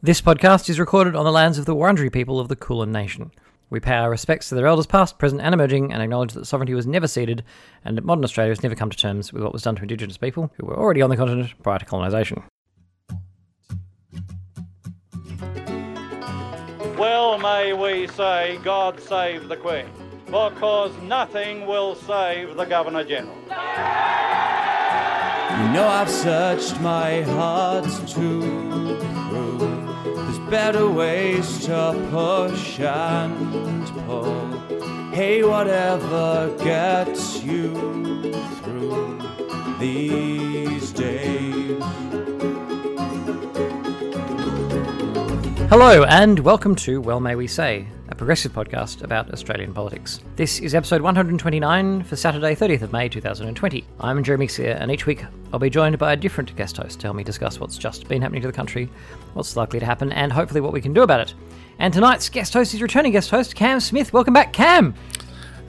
This podcast is recorded on the lands of the Wurundjeri people of the Kulin Nation. We pay our respects to their elders past, present, and emerging, and acknowledge that sovereignty was never ceded, and that modern Australia has never come to terms with what was done to Indigenous people who were already on the continent prior to colonisation. Well may we say, God save the Queen, because nothing will save the Governor General. You know I've searched my heart to prove there's better ways to push and pull. Hey, whatever gets you through these days. Hello, and welcome to Well May We Say, a progressive podcast about Australian politics. This is episode 129 for Saturday, 30th of May 2020. I'm Jeremy Sear, and each week I'll be joined by a different guest host to help me discuss what's just been happening to the country, what's likely to happen, and hopefully what we can do about it. And tonight's guest host is returning guest host Cam Smith. Welcome back, Cam.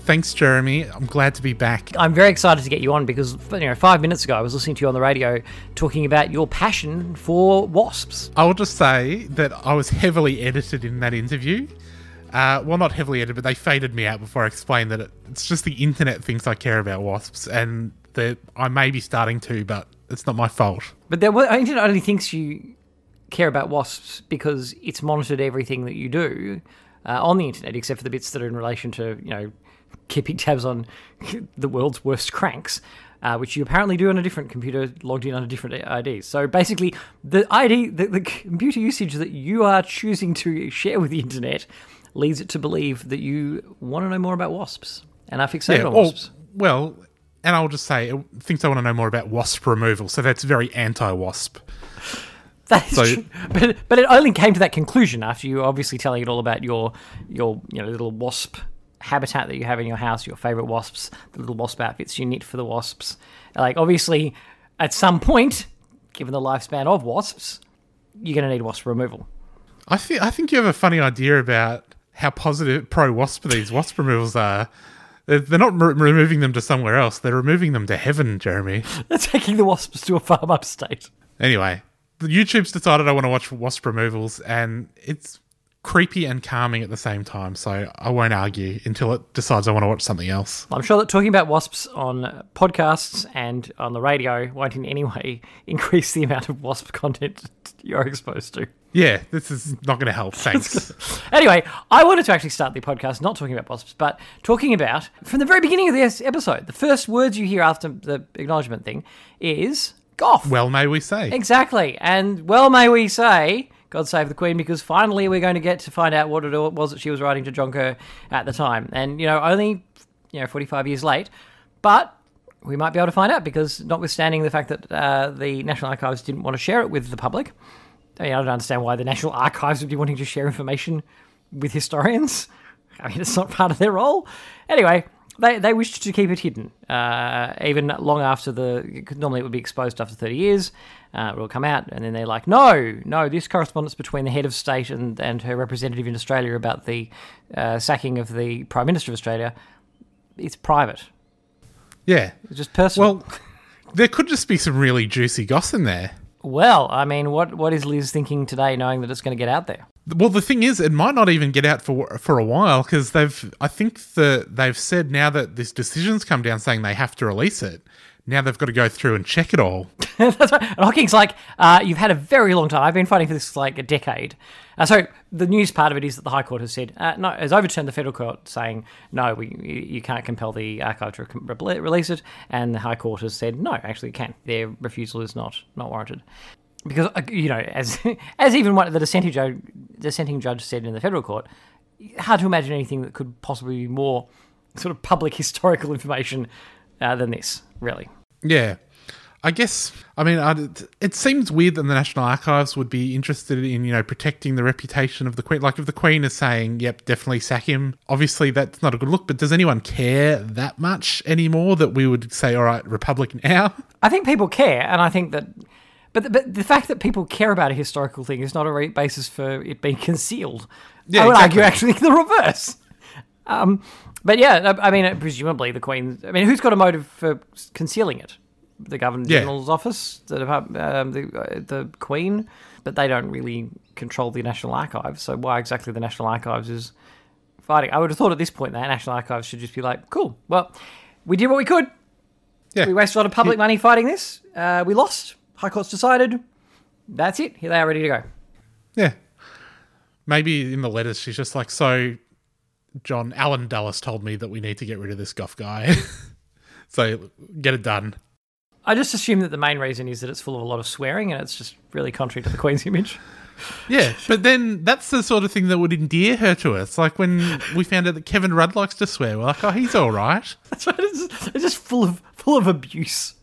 Thanks, Jeremy. I'm glad to be back. I'm very excited to get you on because you know five minutes ago I was listening to you on the radio talking about your passion for wasps. I will just say that I was heavily edited in that interview. Uh, well, not heavily edited, but they faded me out before I explained that it, it's just the internet thinks I care about wasps, and that I may be starting to, but it's not my fault. But the internet only thinks you care about wasps because it's monitored everything that you do uh, on the internet, except for the bits that are in relation to you know keeping tabs on the world's worst cranks. Uh, which you apparently do on a different computer logged in under different IDs. So basically, the ID, the, the computer usage that you are choosing to share with the internet leads it to believe that you want to know more about wasps and are fixated on or- wasps. well, and I'll just say it thinks I want to know more about wasp removal, so that's very anti-wasp. That is So- true. But but it only came to that conclusion after you obviously telling it all about your your you know little wasp habitat that you have in your house, your favorite wasps, the little wasp outfits you knit for the wasps. Like obviously, at some point, given the lifespan of wasps, you're going to need wasp removal. I think I think you have a funny idea about how positive pro wasp these wasp removals are. They're, not re- removing them to somewhere else; they're removing them to heaven, Jeremy. They're taking the wasps to a farm upstate. Anyway, the YouTube's decided I want to watch wasp removals, and it's creepy and calming at the same time. So I won't argue until it decides I want to watch something else. I'm sure that talking about wasps on podcasts and on the radio won't in any way increase the amount of wasp content you're exposed to. Yeah, this is not going to help. Thanks. Anyway, I wanted to actually start the podcast not talking about wasps, but talking about from the very beginning of this episode. The first words you hear after the acknowledgement thing is "Gough." well, may we say? exactly, and well, may we say, "God save the Queen," because finally we're going to get to find out what it was that she was writing to John at the time, and you know, only you know, forty-five years late, but. We might be able to find out because, notwithstanding the fact that uh, the National Archives didn't want to share it with the public, I mean, I don't understand why the National Archives would be wanting to share information with historians. I mean, it's not part of their role. Anyway, they, they wished to keep it hidden, uh, even long after the Normally, it would be exposed after 30 years. Uh, it will come out, and then they're like, no, no, this correspondence between the head of state and, and her representative in Australia about the uh, sacking of the Prime Minister of Australia, it's private. Yeah. It's just personal. Well, there could just be some really juicy goss in there. Well, I mean, what, what is Liz thinking today, knowing that it's going to get out there? Well, the thing is, it might not even get out for for a while because they've. I think the they've said now that this decision's come down saying they have to release it. Now they've got to go through and check it all. That's right. And Hocking's like, uh, you've had a very long time. I've been fighting for this for like a decade. Uh, so the news part of it is that the High Court has said, uh, no, has overturned the federal court saying, no, we, you you can't compel the archive to re- release it. And the High Court has said, no, actually you can. Their refusal is not, not warranted. Because, uh, you know, as as even what the dissenting judge, dissenting judge said in the federal court, hard to imagine anything that could possibly be more sort of public historical information uh, than this, really. Yeah. I guess, I mean, I, it seems weird that the National Archives would be interested in, you know, protecting the reputation of the Queen. Like, if the Queen is saying, yep, definitely sack him, obviously that's not a good look, but does anyone care that much anymore that we would say, all right, Republic now? I think people care, and I think that, but the, but the fact that people care about a historical thing is not a basis for it being concealed. Yeah, I would exactly. argue actually the reverse. Um, but yeah, I I mean, presumably the Queen. I mean, who's got a motive for concealing it? the Governor Yeah. General's office, the um, the, uh, the Queen, but they don't really control the National Archives. So why exactly the National Archives is fighting? I would have thought at this point the National Archives should just be like, cool, well, we did what we could. Yeah. We wasted a lot of public money fighting this. Uh, we lost. High Court's decided. That's it. Here they are ready to go. Yeah. Maybe in the letters she's just like, so John Alan Dallas told me that we need to get rid of this Gough guy. so get it done. I just assume that the main reason is that it's full of a lot of swearing and it's just really contrary to the Queen's image. Yeah, but then that's the sort of thing that would endear her to us. Like when we found out that Kevin Rudd likes to swear, we're like, oh, he's all right. That's right. It's just, it's just full of full of abuse,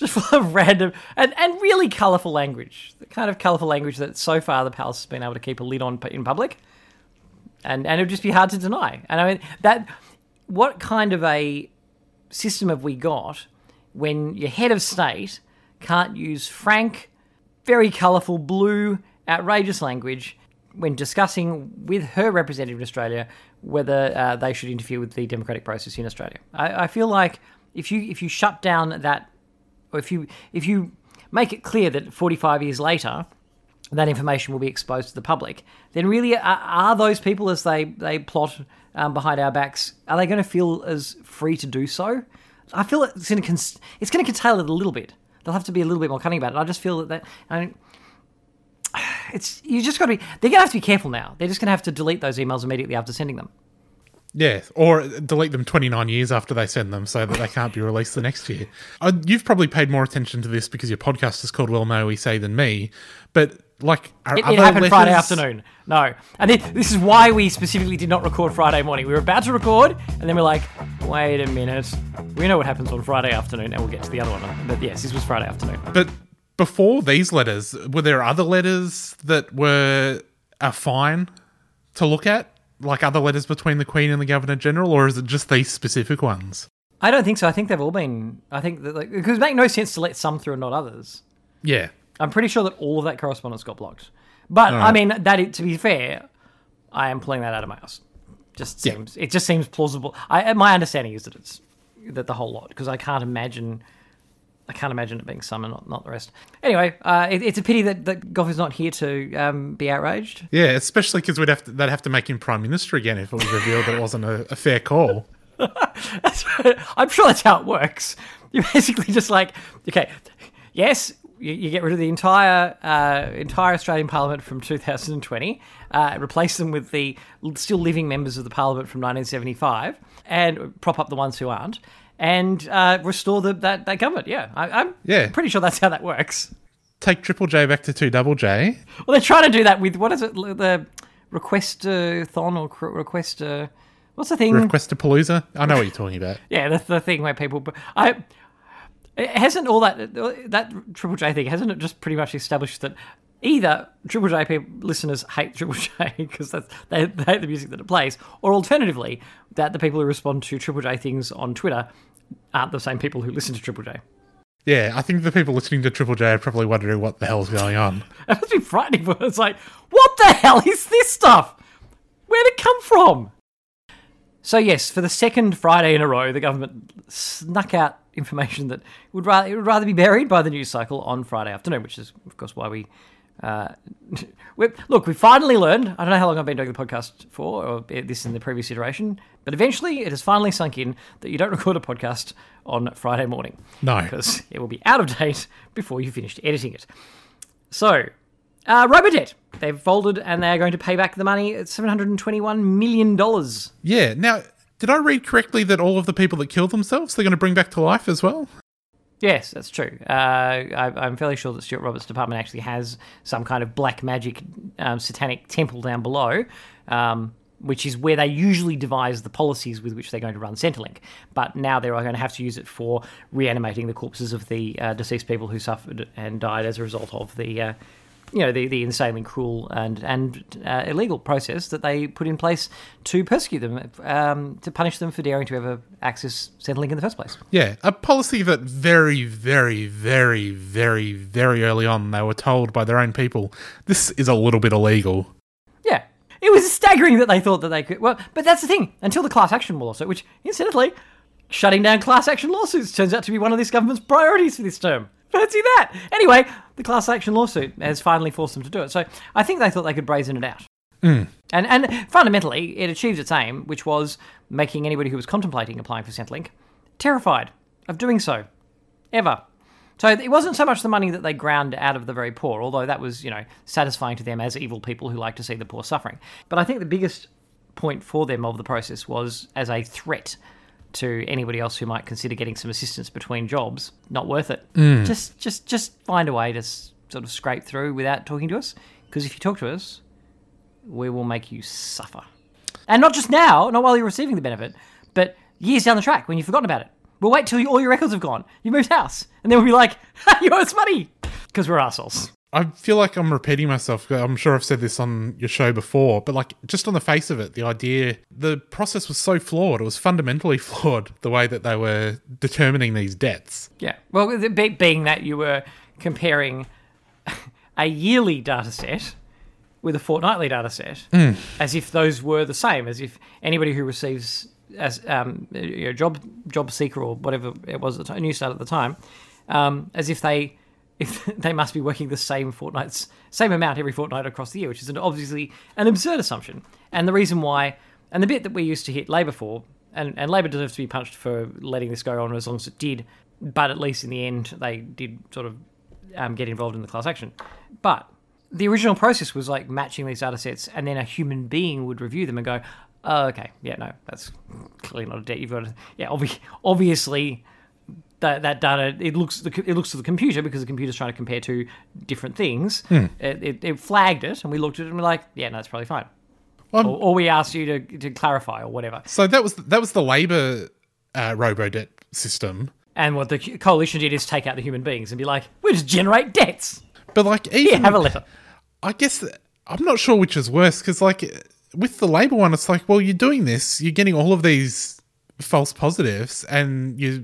just full of random and, and really colourful language. The kind of colourful language that so far the palace has been able to keep a lid on in public, and and it would just be hard to deny. And I mean that what kind of a system have we got when your head of state can't use frank, very colourful, blue, outrageous language when discussing with her representative in Australia whether uh, they should interfere with the democratic process in Australia. I, I feel like if you if you shut down that, if you if you make it clear that 45 years later that information will be exposed to the public, then really are, are those people as they they plot um, behind our backs are they going to feel as free to do so? I feel it's going to it's going to curtail it a little bit. They'll have to be a little bit more cunning about it. I just feel that that I mean, it's you just got to be. They're going to have to be careful now. They're just going to have to delete those emails immediately after sending them. Yeah, or delete them 29 years after they send them so that they can't be released the next year. Uh, you've probably paid more attention to this because your podcast is called Well May We Say than me, but like, are It, it happened Friday afternoon. No, and it, this is why we specifically did not record Friday morning. We were about to record, and then we're like, wait a minute. We know what happens on Friday afternoon, and we'll get to the other one. But yes, this was Friday afternoon. But before these letters, were there other letters that were a fine to look at? Like other letters between the Queen and the Governor General, or is it just these specific ones? I don't think so. I think they've all been. I think that like, because it make no sense to let some through and not others. Yeah. I'm pretty sure that all of that correspondence got blocked. But I mean, that it, to be fair, I am pulling that out of my ass. Just Yeah. seems it just seems plausible. I my understanding is that it's that the whole lot because I can't imagine. I can't imagine it being summer, not, not the rest. Anyway, uh, it, it's a pity that, that Gough is not here to um, be outraged. Yeah, especially because we'd have to, they'd have to make him Prime Minister again if it was revealed that it wasn't a, a fair call. I'm sure that's how it works. You're basically just like, okay, yes, you, you get rid of the entire uh, entire Australian Parliament from 2020, uh, replace them with the still living members of the Parliament from 1975, and prop up the ones who aren't, and uh, restore the, that that government. Yeah, I, I'm Yeah. pretty sure that's how that works. Take Triple J back to two Double J. Well, they're trying to do that with what is it? The request-a-thon or cr- request? Uh, what's the thing? Request to Palooza. I know what you're talking about. Yeah, that's the thing where people, I it hasn't all that that Triple J thing hasn't it just pretty much established that either Triple J people, listeners hate Triple J because they, they hate the music that it plays, or alternatively that the people who respond to Triple J things on Twitter aren't the same people who listen to Triple J. Yeah, I think the people listening to Triple J are probably wondering what the hell's going on. It must be frightening. For it's like, what the hell is this stuff? Where'd it come from? So yes, for the second Friday in a row, the government snuck out information that would rather it would rather be buried by the news cycle on Friday afternoon, which is of course why we. Uh, we look, we finally learned. I don't know how long I've been doing the podcast for, or this in the previous iteration, but eventually it has finally sunk in that you don't record a podcast on Friday morning No. because it will be out of date before you finished editing it. So, uh, Robodebt. They've folded and they are going to pay back the money at $721 million. Yeah, now, did I read correctly that all of the people that killed themselves they're going to bring back to life as well? Yes, that's true. Uh, I, I'm fairly sure that Stuart Roberts' department actually has some kind of black magic um, satanic temple down below, um, which is where they usually devise the policies with which they're going to run Centrelink. But now they're going to have to use it for reanimating the corpses of the uh, deceased people who suffered and died as a result of the. Uh, you know the, the insanely cruel and and uh, illegal process that they put in place to persecute them, um, to punish them for daring to ever access Centrelink in the first place. Yeah, a policy that very, very, very, very, very early on they were told by their own people this is a little bit illegal. Yeah. It was staggering that they thought that they could. Well, but that's the thing. Until the class action lawsuit, which incidentally shutting down class action lawsuits turns out to be one of this government's priorities for this term. Fancy that. Anyway, the class action lawsuit has finally forced them to do it. So I think they thought they could brazen it out. Mm. And and fundamentally, it achieved its aim, which was making anybody who was contemplating applying for Centrelink terrified of doing so, ever. So it wasn't so much the money that they ground out of the very poor, although that was you know satisfying to them as evil people who like to see the poor suffering. But I think the biggest point for them of the process was as a threat to anybody else who might consider getting some assistance between jobs. Not worth it. Mm. Just just just find a way to s- sort of scrape through without talking to us, because if you talk to us, we will make you suffer. And not just now, not while you're receiving the benefit, but years down the track when you've forgotten about it. We'll wait till you, all your records have gone. You moved house. And then we'll be like, you owe us money. Because we're assholes. I feel like I'm repeating myself. I'm sure I've said this on your show before, but like just on the face of it, the idea, the process was so flawed. It was fundamentally flawed the way that they were determining these debts. Yeah. Well, the being that you were comparing a yearly data set with a fortnightly data set, as if those were the same, as if anybody who receives as um, you know, job job seeker or whatever it was at the time, new start at the time, um, as if they they must be working the same fortnights same amount every fortnight across the year, which is an, obviously an absurd assumption. And the reason why, and the bit that we used to hit Labor for, and, and Labor deserves to be punched for letting this go on as long as it did, but at least in the end they did sort of um, get involved in the class action. But the original process was like matching these data sets, and then a human being would review them and go, oh, okay, yeah, no, that's clearly not a debt. You've got to, yeah, obvi- obviously that, that data it looks it looks to the computer because the computer's trying to compare two different things. It, it, it flagged it, and we looked at it and we're like, yeah, no, that's probably fine. Um, or, or we asked you to, to clarify or whatever. So that was that was the Labor uh, robo debt system. And what the coalition did is take out the human beings and be like, we just generate debts. But like Here, even have a letter. I guess I'm not sure which is worse because, like, with the Labor one, it's like, well, you're doing this, you're getting all of these false positives, and you're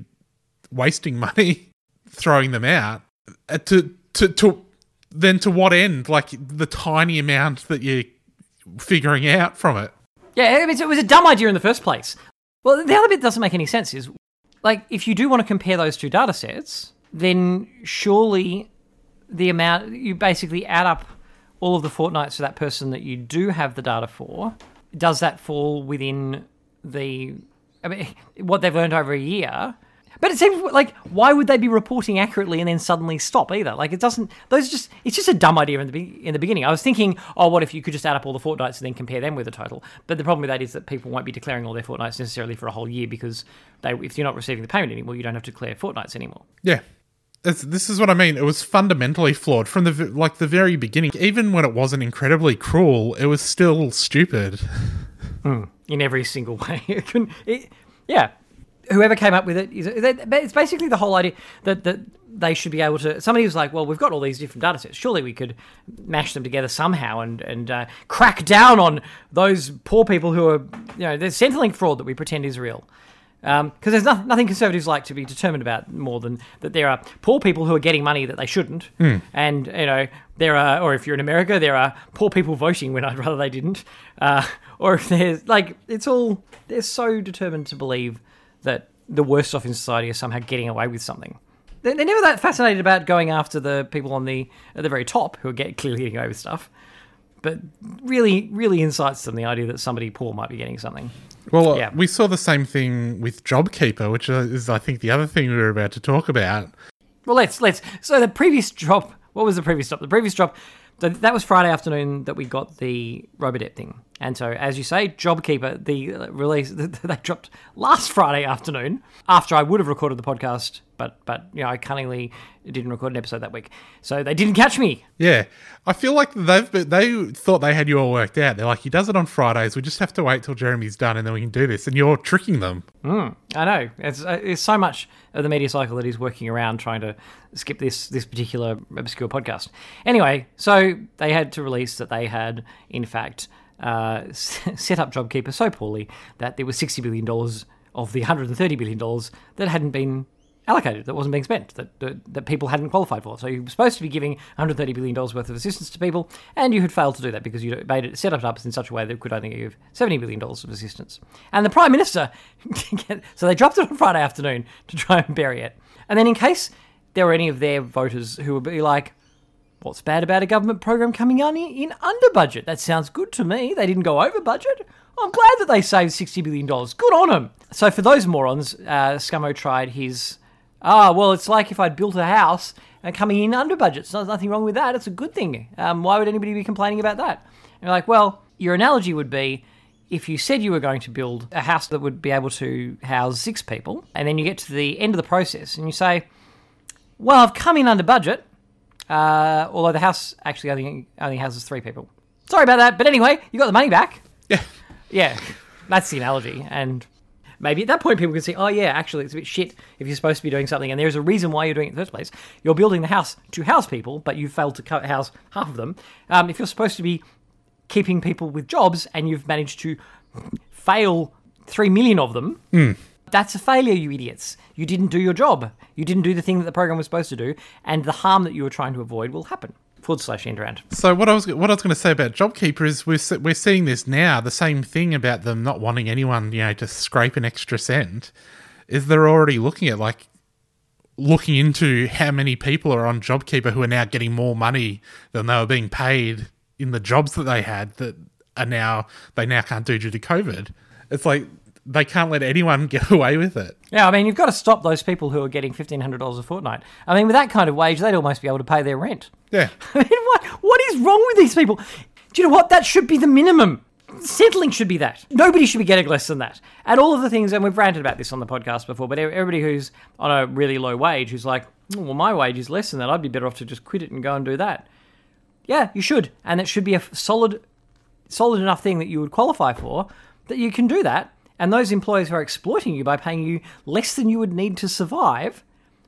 wasting money throwing them out. Uh, To to to then to what end? Like the tiny amount that you're figuring out from it. Yeah, it was a dumb idea in the first place. Well, the other bit doesn't make any sense is, like, if you do want to compare those two data sets, then surely the amount you basically add up all of the fortnights for that person that you do have the data for. Does that fall within the, I mean, what they've earned over a year? But it seems like why would they be reporting accurately and then suddenly stop either? Like it doesn't. Those just it's just a dumb idea in the be- in the beginning. I was thinking, oh, what if you could just add up all the fortnights and then compare them with the total? But the problem with that is that people won't be declaring all their fortnights necessarily for a whole year because they, if you're not receiving the payment anymore, you don't have to declare fortnights anymore. Yeah. It's, this is what I mean. It was fundamentally flawed from the like the very beginning. Even when it wasn't incredibly cruel, it was still stupid. Hmm. in every single way. It couldn't- it- yeah, whoever came up with it is it's basically the whole idea that that they should be able to. Somebody was like, "Well, we've got all these different data sets. Surely we could mash them together somehow and and uh, crack down on those poor people who are you know there's Centrelink fraud that we pretend is real." Because there's no, nothing conservatives like to be determined about more than that there are poor people who are getting money that they shouldn't, and you know there are, or if you're in America, there are poor people voting when I'd rather they didn't, uh, or if there's like it's all they're so determined to believe that the worst off in society are somehow getting away with something. They're, they're never that fascinated about going after the people on the at the very top who are get, clearly getting away with stuff, but really, really incites them the idea that somebody poor might be getting something. Well, Yeah. we saw the same thing with JobKeeper, which is, I think, the other thing we were about to talk about. Well, let's let's. So the previous drop. What was the previous drop? The previous drop. That was Friday afternoon that we got the Robodebt thing, and so as you say, JobKeeper, the release they dropped last Friday afternoon after I would have recorded the podcast, but but you know I cunningly didn't record an episode that week, so they didn't catch me. Yeah, I feel like they've they thought they had you all worked out. They're like, he does it on Fridays. We just have to wait till Jeremy's done, and then we can do this. And you're tricking them. I know it's uh, it's so much of the media cycle that he's working around trying to skip this this particular obscure podcast. Anyway, so they had to release that they had in fact uh, set up JobKeeper so poorly that there was sixty billion dollars of the hundred and thirty billion dollars that hadn't been allocated, that wasn't being spent, that, that that people hadn't qualified for. So you were supposed to be giving 130 billion dollars worth of assistance to people, and you had failed to do that because you made it set up in such a way that it could only give 70 billion dollars of assistance. And the prime minister, so they dropped it on Friday afternoon to try and bury it. And then in case there were any of their voters who would be like, What's bad about a government program coming in under budget? That sounds good to me. They didn't go over budget. I'm glad that they saved $60 billion. Good on them. So for those morons, uh, Scummo tried his, ah, well, it's like if I'd built a house and coming in under budget. So there's nothing wrong with that. It's a good thing. Um, why would anybody be complaining about that? And you're like, well, your analogy would be if you said you were going to build a house that would be able to house six people, and then you get to the end of the process and you say, well, I've come in under budget, uh, although the house actually only, only houses three people. Sorry about that, but anyway, you got the money back. Yeah. Yeah, that's the analogy. And maybe at that point, people can see, oh, yeah, actually, it's a bit shit if you're supposed to be doing something, and there's a reason why you're doing it in the first place. You're building the house to house people, but you failed to house half of them. Um, if you're supposed to be keeping people with jobs and you've managed to fail three million of them, that's a failure, you idiots. You didn't do your job. You didn't do the thing that the program was supposed to do, and the harm that you were trying to avoid will happen. Forward slash end round. So what I was what I was going to say about JobKeeper is we're we're seeing this now. The same thing about them not wanting anyone, you know, to scrape an extra cent. Is they're already looking at like looking into how many people are on JobKeeper who are now getting more money than they were being paid in the jobs that they had that are now they now can't do due to COVID. It's like they can't let anyone get away with it. Yeah, I mean, you've got to stop those people who are getting fifteen hundred dollars a fortnight. I mean, with that kind of wage, they'd almost be able to pay their rent. Yeah. I mean, what what is wrong with these people? Do you know what? That should be the minimum. Settling should be that. Nobody should be getting less than that. And all of the things, and we've ranted about this on the podcast before, but everybody who's on a really low wage who's like, "Oh, well, my wage is less than that. I'd be better off to just quit it and go and do that. Yeah, you should, and it should be a solid, solid enough thing that you would qualify for that you can do that. And those employers who are exploiting you by paying you less than you would need to survive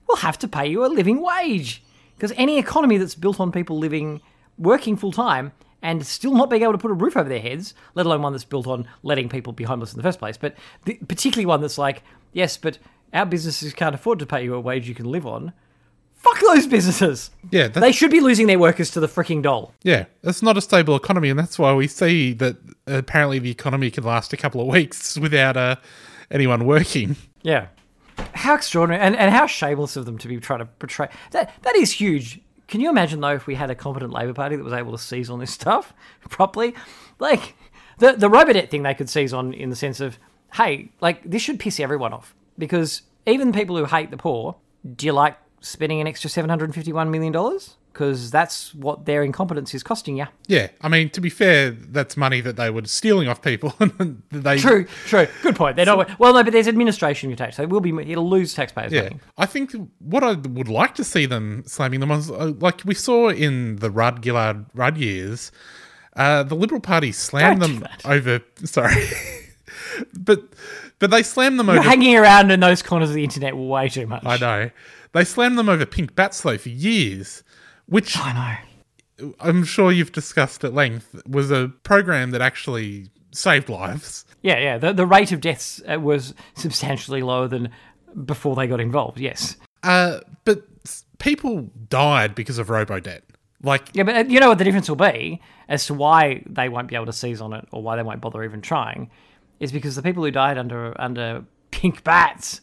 will have to pay you a living wage. Because any economy that's built on people living, working full time, and still not being able to put a roof over their heads, let alone one that's built on letting people be homeless in the first place, but the, particularly one that's like, yes, but our businesses can't afford to pay you a wage you can live on. Fuck those businesses. Yeah, that's, They should be losing their workers to the freaking doll. yeah, it's not a stable economy, and that's why we see that apparently the economy can last a couple of weeks without uh, anyone working. Yeah. How extraordinary and, and how shameless of them to be trying to portray that that is huge. Can you imagine though if we had a competent Labor Party that was able to seize on this stuff properly? Like the the Robodebt thing they could seize on in the sense of, hey, like this should piss everyone off. Because even people who hate the poor, do you like spending an extra seven hundred and fifty one million dollars? Because that's what their incompetence is costing you. Yeah, I mean, to be fair, that's money that they were stealing off people. and they True, true. Good point. They're not well no, but there's administration you take. So They will be it'll lose taxpayers' Yeah, money. I think what I would like to see them slamming them on, uh, like we saw in the Rudd Gillard Rudd years, uh, the Liberal Party slammed Don't do them over. Sorry, but but they slammed them You're over. hanging around in those corners of the internet way too much. I know they slammed them over pink bats though for years, which I know. I'm sure you've discussed at length was a program that actually saved lives. Yeah, yeah. The, the rate of deaths uh, was substantially lower than before they got involved. Yes. Uh, but people died because of robo-debt. Like Yeah, but uh, you know what the difference will be as to why they won't be able to seize on it or why they won't bother even trying is because the people who died under under pink bats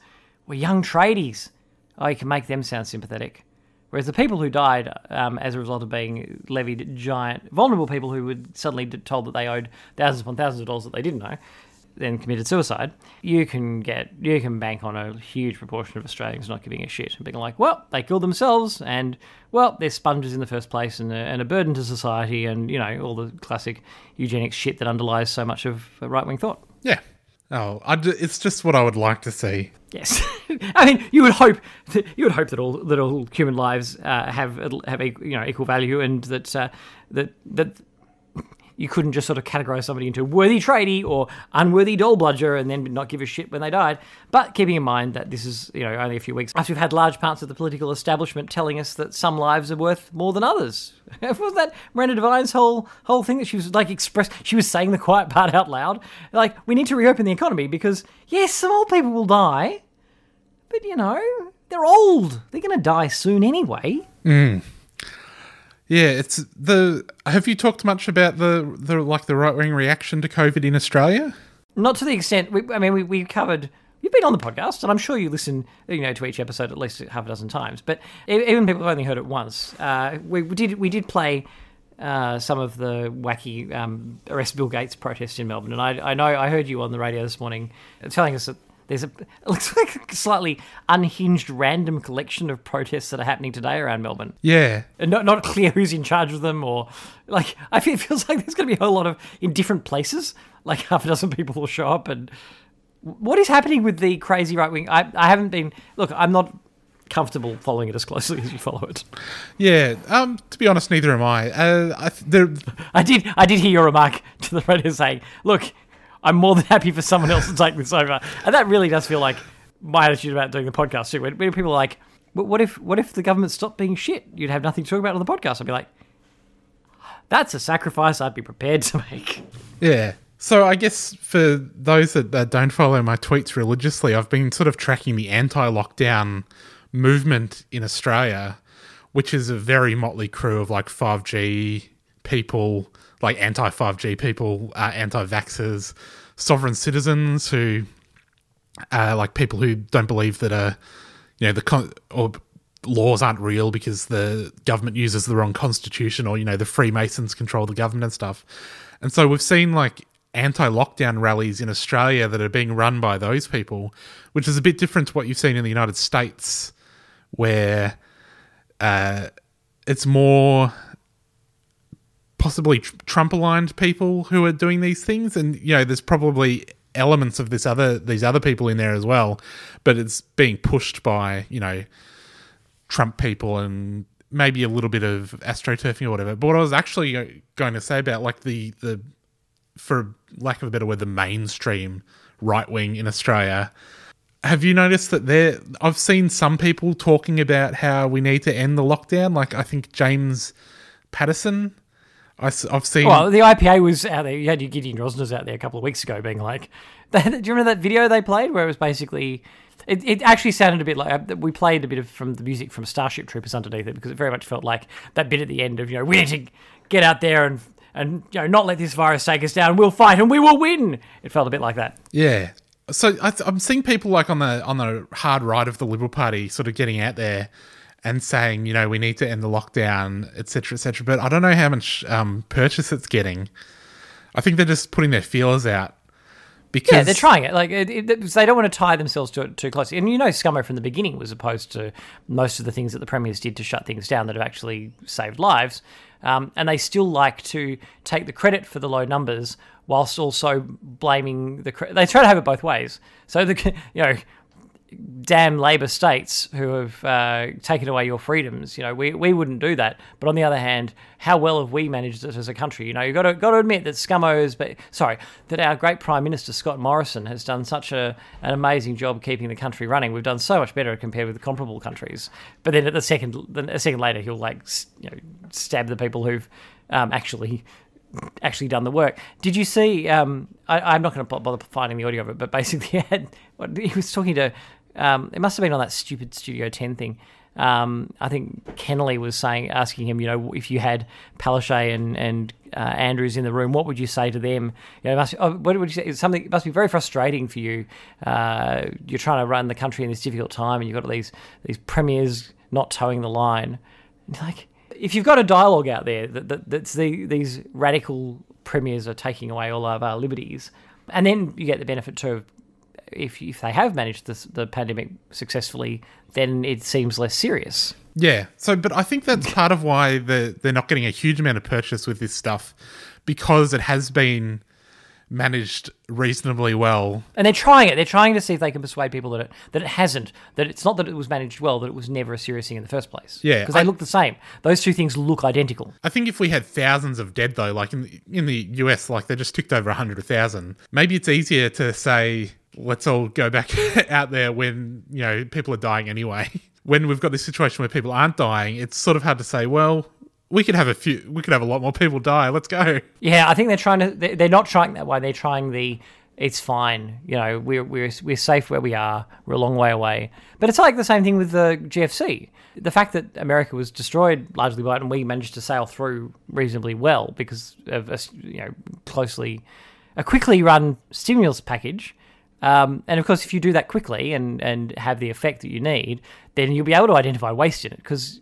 were young tradies. Oh, you can make them sound sympathetic. Whereas the people who died um, as a result of being levied giant, vulnerable people who were suddenly told that they owed thousands upon thousands of dollars that they didn't know, then committed suicide, you can get you can bank on a huge proportion of Australians not giving a shit and being like, well, they killed themselves, and well, they're sponges in the first place and a, and a burden to society, and you know all the classic eugenics shit that underlies so much of right wing thought. yeah, oh, it's just what I would like to see. Yes, I mean you would hope that, you would hope that all that all human lives uh, have have you know equal value, and that uh, that that you couldn't just sort of categorize somebody into worthy tradie or unworthy doll bludger and then not give a shit when they died. But keeping in mind that this is you know only a few weeks after we've had large parts of the political establishment telling us that some lives are worth more than others. Wasn't that Miranda Devine's whole whole thing that she was like express? She was saying the quiet part out loud. Like we need to reopen the economy because yes, some old people will die. But you know, they're old. They're to die soon anyway. Mm. Yeah, it's the. Have you talked much about the the like the right wing reaction to COVID in Australia? Not to the extent. We, I mean, we, we covered. You've been on the podcast, and I'm sure you listen, you know, to each episode at least half a dozen times. But even people who've only heard it once, uh, we, we did we did play uh, some of the wacky um, arrest Bill Gates protest in Melbourne, and I, I know I heard you on the radio this morning telling us that there's a it looks like a slightly unhinged random collection of protests that are happening today around Melbourne. Yeah, And not not clear who's in charge of them, or like I feel it feels like there's going to be a whole lot of in different places. Like half a dozen people will show up, and what is happening with the crazy right wing? I I haven't been look. I'm not comfortable following it as closely as you follow it. yeah. Um, to be honest, neither am I. Uh, I th- I did I did hear your remark to the radio saying, "Look, I'm more than happy for someone else to take this over," and that really does feel like my attitude about doing the podcast too. When, people are like, what if what if the government stopped being shit? You'd have nothing to talk about on the podcast." I'd be like, "That's a sacrifice I'd be prepared to make." Yeah. So I guess for those that, that don't follow my tweets religiously, I've been sort of tracking the anti-lockdown movement in Australia, which is a very motley crew of like 5G people, like anti-5G people, uh, anti-vaxxers, sovereign citizens who, uh, like people who don't believe that uh, you know the con- or laws aren't real because the government uses the wrong constitution or you know the freemasons control the government and stuff. And so we've seen like anti-lockdown rallies in australia that are being run by those people which is a bit different to what you've seen in the united states where uh, it's more possibly Trump aligned people who are doing these things, and you know, there's probably elements of this other these other people in there as well, but it's being pushed by you know Trump people and maybe a little bit of astroturfing or whatever. But what I was actually going to say about like the the for lack of a better word, the mainstream right wing in Australia. Have you noticed that there? I've seen some people talking about how we need to end the lockdown. Like I think James Paterson. I, have seen. Well, the IPA was out there. You had your Gideon Rozner's out there a couple of weeks ago, being like, do you remember that video they played where it was basically? It, it actually sounded a bit like uh, we played a bit of from the music from Starship Troopers underneath it because it very much felt like that bit at the end of you know we need to get out there and and you know not let this virus take us down. We'll fight and we will win. It felt a bit like that. Yeah. So I, I'm seeing people like on the on the hard right of the Liberal Party sort of getting out there and saying, you know, we need to end the lockdown, etc., etc. But I don't know how much um, purchase it's getting. I think they're just putting their feelers out because Yeah, they're trying it. Like it, it, they don't want to tie themselves to it too closely. And you know, Scummo from the beginning was opposed to most of the things that the premiers did to shut things down that have actually saved lives. Um, and they still like to take the credit for the low numbers whilst also blaming the. Cre- they try to have it both ways. So the you know. Damn Labor states who have uh, taken away your freedoms. You know, we, we wouldn't do that. But on the other hand, how well have we managed it as a country? You know, you've got to, got to admit that Scummo's, but sorry, that our great Prime Minister Scott Morrison has done such a, an amazing job keeping the country running. We've done so much better compared with comparable countries. But then at the second, a second later, he'll like you know stab the people who've um, actually actually done the work. Did you see? Um, I, I'm not going to bother finding the audio of it, but basically, he, had, he was talking to. Um, it must have been on that stupid Studio 10 thing. Um, I think Kennerley was saying, asking him, you know, if you had Palaszczuk and and uh, Andrews in the room, what would you say to them? You know, must, oh, what would you say? It's something. It must be very frustrating for you. Uh, you're trying to run the country in this difficult time, and you've got these these premiers not toeing the line. Like, if you've got a dialogue out there that, that that's the, these radical premiers are taking away all of our liberties, and then you get the benefit too of if if they have managed this, the pandemic successfully, then it seems less serious. Yeah. So, but I think that's part of why they're, they're not getting a huge amount of purchase with this stuff because it has been managed reasonably well. And they're trying it. They're trying to see if they can persuade people that it that it hasn't. That it's not that it was managed well. That it was never a serious thing in the first place. Yeah, because they I- look the same. Those two things look identical. I think if we had thousands of dead though, like in the, in the US, like they just ticked over hundred thousand, maybe it's easier to say let's all go back out there when you know people are dying anyway. When we've got this situation where people aren't dying, it's sort of hard to say. Well, we could have a few, we could have a lot more people die. Let's go. Yeah, I think they're trying to. they- They're not trying that way. They're trying the it's fine. You know, we're we're we're safe where we are. We're a long way away. But it's like the same thing with the GFC. The fact that America was destroyed largely by it, and we managed to sail through reasonably well because of a you know closely a quickly run stimulus package. Um, and of course, if you do that quickly and, and have the effect that you need, then you'll be able to identify waste in it because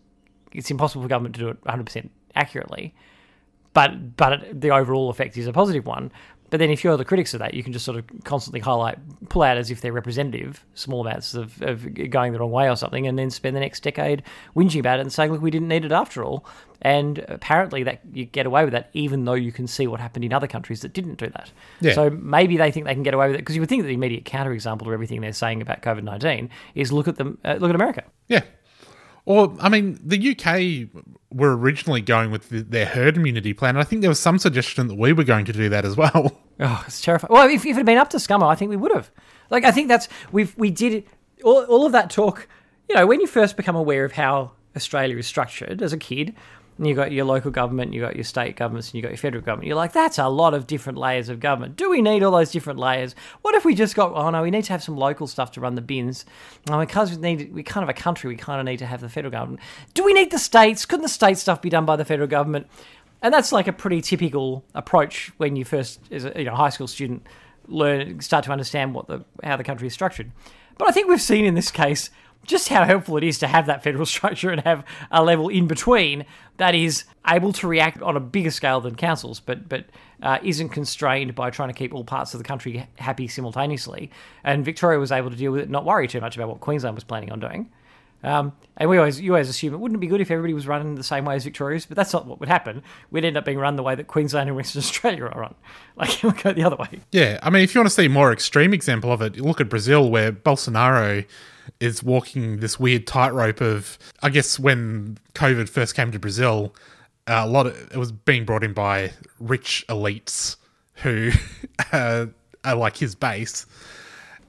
it's impossible for government to do it 100% accurately. But but the overall effect is a positive one. But then if you're the critics of that, you can just sort of constantly highlight, pull out as if they're representative, small amounts of, of going the wrong way or something, and then spend the next decade whinging about it and saying, look, we didn't need it after all. And apparently that you get away with that, even though you can see what happened in other countries that didn't do that. Yeah. So maybe they think they can get away with it because you would think that the immediate counterexample to everything they're saying about COVID nineteen is look at them, uh, look at America. Yeah. Or, I mean, the UK were originally going with the, their herd immunity plan. I think there was some suggestion that we were going to do that as well. Oh, it's terrifying. Well, if, if it had been up to Scummer, I think we would have. Like, I think that's we've we did all all of that talk. You know, when you first become aware of how Australia is structured as a kid, and you got your local government, you got your state governments, and you got your federal government. You're like, that's a lot of different layers of government. Do we need all those different layers? What if we just got? Oh no, we need to have some local stuff to run the bins. Oh, because we need, we kind of a country, we kind of need to have the federal government. Do we need the states? Couldn't the state stuff be done by the federal government? And that's like a pretty typical approach when you first, as a you know, high school student, learn start to understand what the how the country is structured. But I think we've seen in this case just how helpful it is to have that federal structure and have a level in between that is able to react on a bigger scale than councils, but but uh, isn't constrained by trying to keep all parts of the country happy simultaneously. And Victoria was able to deal with it, not worry too much about what Queensland was planning on doing. Um, and we always, you always assume it wouldn't it be good if everybody was running the same way as Victoria's, but that's not what would happen. We'd end up being run the way that Queensland and Western Australia are run. Like, it would go the other way. Yeah, I mean, if you want to see a more extreme example of it, look at Brazil, where Bolsonaro is walking this weird tightrope of, I guess, when COVID first came to Brazil, a lot of it was being brought in by rich elites who uh, are like his base.